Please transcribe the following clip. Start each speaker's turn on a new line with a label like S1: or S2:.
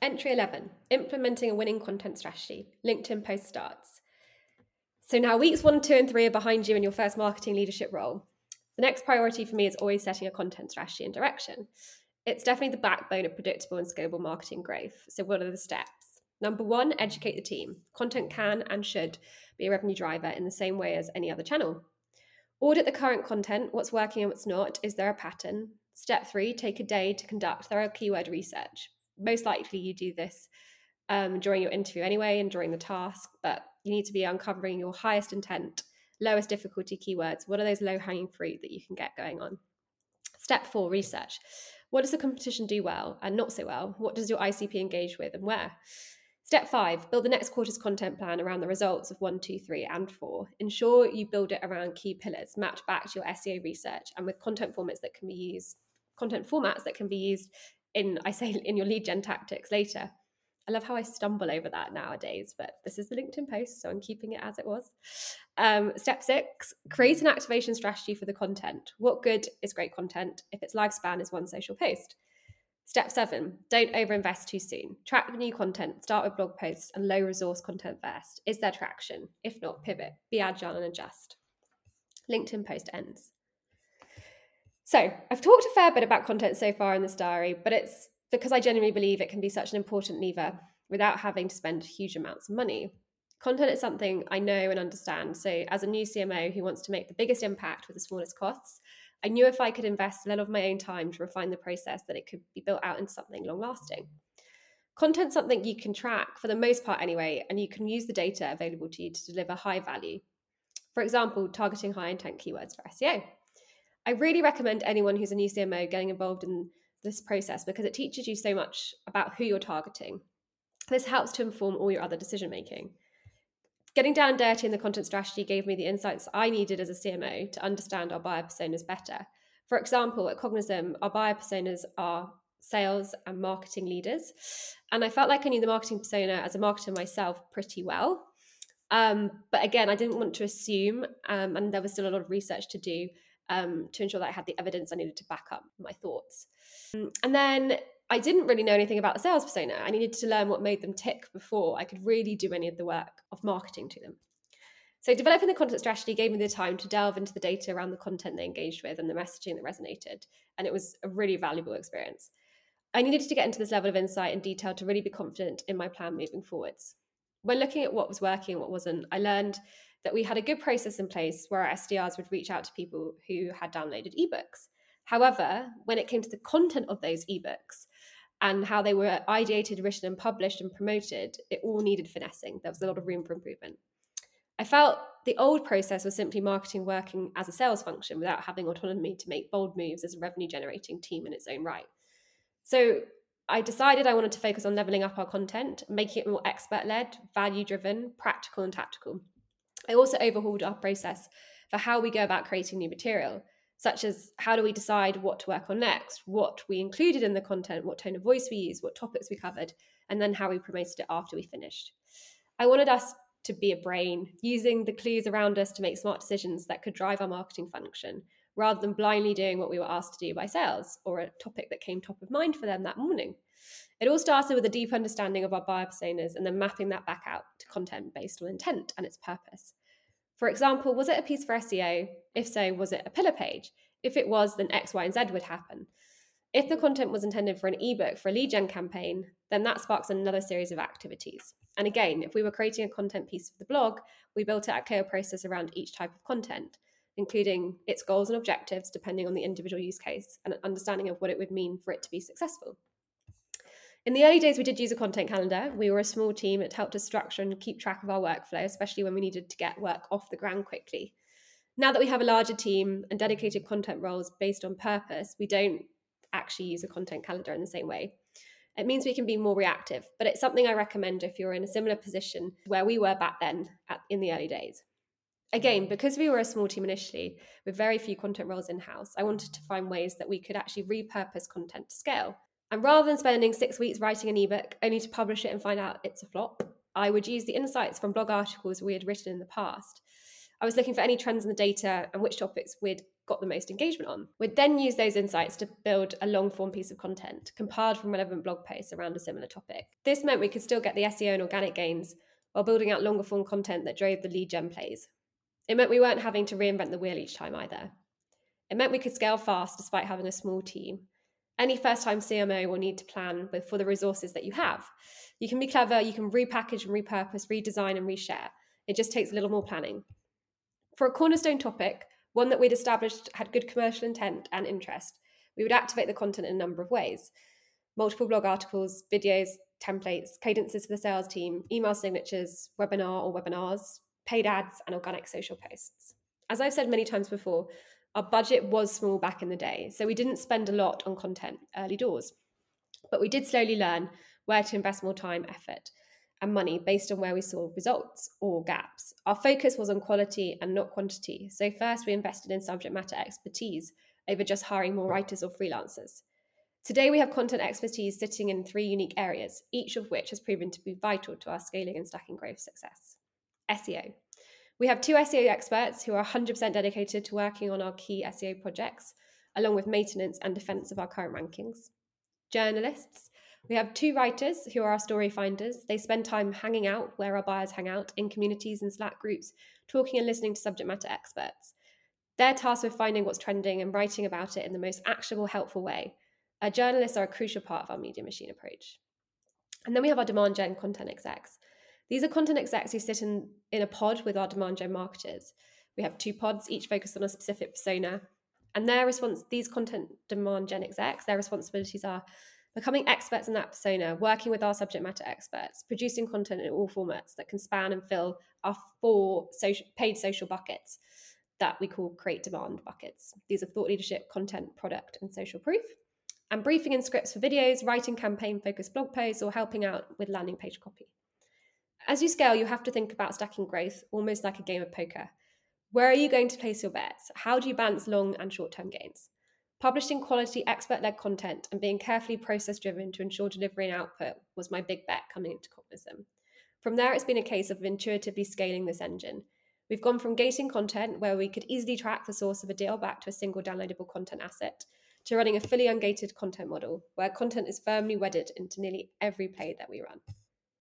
S1: Entry 11 Implementing a winning content strategy. LinkedIn post starts. So now weeks one, two, and three are behind you in your first marketing leadership role. The next priority for me is always setting a content strategy and direction. It's definitely the backbone of predictable and scalable marketing growth. So, what are the steps? Number one, educate the team. Content can and should be a revenue driver in the same way as any other channel. Audit the current content, what's working and what's not. Is there a pattern? Step three, take a day to conduct thorough keyword research. Most likely, you do this um, during your interview anyway and during the task, but you need to be uncovering your highest intent, lowest difficulty keywords. What are those low hanging fruit that you can get going on? Step four, research. What does the competition do well and not so well? What does your ICP engage with and where? Step five, build the next quarter's content plan around the results of one, two, three, and four. Ensure you build it around key pillars, mapped back to your SEO research and with content formats that can be used, content formats that can be used in, I say, in your lead gen tactics later. I love how I stumble over that nowadays, but this is the LinkedIn post, so I'm keeping it as it was. Um, step six create an activation strategy for the content. What good is great content if its lifespan is one social post? Step seven don't overinvest too soon. Track the new content, start with blog posts and low resource content first. Is there traction? If not, pivot, be agile and adjust. LinkedIn post ends. So, I've talked a fair bit about content so far in this diary, but it's because I genuinely believe it can be such an important lever without having to spend huge amounts of money. Content is something I know and understand. So, as a new CMO who wants to make the biggest impact with the smallest costs, I knew if I could invest a little of my own time to refine the process, that it could be built out into something long lasting. Content's something you can track for the most part anyway, and you can use the data available to you to deliver high value. For example, targeting high intent keywords for SEO. I really recommend anyone who's a new CMO getting involved in this process because it teaches you so much about who you're targeting. This helps to inform all your other decision making. Getting down dirty in the content strategy gave me the insights I needed as a CMO to understand our buyer personas better. For example, at Cognism, our buyer personas are sales and marketing leaders. And I felt like I knew the marketing persona as a marketer myself pretty well. Um, but again, I didn't want to assume, um, and there was still a lot of research to do um, to ensure that I had the evidence I needed to back up my thoughts. And then I didn't really know anything about the sales persona. I needed to learn what made them tick before I could really do any of the work of marketing to them. So, developing the content strategy gave me the time to delve into the data around the content they engaged with and the messaging that resonated. And it was a really valuable experience. I needed to get into this level of insight and detail to really be confident in my plan moving forwards. When looking at what was working and what wasn't, I learned that we had a good process in place where our SDRs would reach out to people who had downloaded ebooks. However, when it came to the content of those ebooks and how they were ideated, written, and published and promoted, it all needed finessing. There was a lot of room for improvement. I felt the old process was simply marketing working as a sales function without having autonomy to make bold moves as a revenue generating team in its own right. So I decided I wanted to focus on leveling up our content, making it more expert led, value driven, practical, and tactical. I also overhauled our process for how we go about creating new material, such as how do we decide what to work on next, what we included in the content, what tone of voice we used, what topics we covered, and then how we promoted it after we finished. I wanted us to be a brain, using the clues around us to make smart decisions that could drive our marketing function, rather than blindly doing what we were asked to do by sales or a topic that came top of mind for them that morning. It all started with a deep understanding of our buyer personas and then mapping that back out to content based on intent and its purpose. For example, was it a piece for SEO? If so, was it a pillar page? If it was, then X, Y, and Z would happen. If the content was intended for an ebook for a lead gen campaign, then that sparks another series of activities. And again, if we were creating a content piece for the blog, we built out a clear process around each type of content, including its goals and objectives depending on the individual use case and an understanding of what it would mean for it to be successful. In the early days, we did use a content calendar. We were a small team. It helped us structure and keep track of our workflow, especially when we needed to get work off the ground quickly. Now that we have a larger team and dedicated content roles based on purpose, we don't actually use a content calendar in the same way. It means we can be more reactive, but it's something I recommend if you're in a similar position where we were back then at, in the early days. Again, mm. because we were a small team initially with very few content roles in house, I wanted to find ways that we could actually repurpose content to scale. And rather than spending six weeks writing an ebook only to publish it and find out it's a flop, I would use the insights from blog articles we had written in the past. I was looking for any trends in the data and which topics we'd got the most engagement on. We'd then use those insights to build a long form piece of content compiled from relevant blog posts around a similar topic. This meant we could still get the SEO and organic gains while building out longer form content that drove the lead gen plays. It meant we weren't having to reinvent the wheel each time either. It meant we could scale fast despite having a small team. Any first time CMO will need to plan for the resources that you have. You can be clever, you can repackage and repurpose, redesign and reshare. It just takes a little more planning. For a cornerstone topic, one that we'd established had good commercial intent and interest, we would activate the content in a number of ways multiple blog articles, videos, templates, cadences for the sales team, email signatures, webinar or webinars, paid ads, and organic social posts. As I've said many times before, our budget was small back in the day, so we didn't spend a lot on content early doors. But we did slowly learn where to invest more time, effort, and money based on where we saw results or gaps. Our focus was on quality and not quantity. So, first, we invested in subject matter expertise over just hiring more writers or freelancers. Today, we have content expertise sitting in three unique areas, each of which has proven to be vital to our scaling and stacking growth success. SEO. We have two SEO experts who are 100% dedicated to working on our key SEO projects, along with maintenance and defense of our current rankings. Journalists. We have two writers who are our story finders. They spend time hanging out where our buyers hang out in communities and Slack groups, talking and listening to subject matter experts. They're tasked with finding what's trending and writing about it in the most actionable, helpful way. Our journalists are a crucial part of our media machine approach. And then we have our demand gen content execs. These are content execs who sit in, in a pod with our demand gen marketers. We have two pods, each focused on a specific persona. And their response, these content demand gen execs, their responsibilities are becoming experts in that persona, working with our subject matter experts, producing content in all formats that can span and fill our four social, paid social buckets that we call create demand buckets. These are thought leadership, content, product, and social proof. And briefing and scripts for videos, writing campaign focused blog posts, or helping out with landing page copy. As you scale, you have to think about stacking growth almost like a game of poker. Where are you going to place your bets? How do you balance long and short term gains? Publishing quality, expert led content and being carefully process driven to ensure delivery and output was my big bet coming into Cognism. From there, it's been a case of intuitively scaling this engine. We've gone from gating content, where we could easily track the source of a deal back to a single downloadable content asset, to running a fully ungated content model, where content is firmly wedded into nearly every play that we run.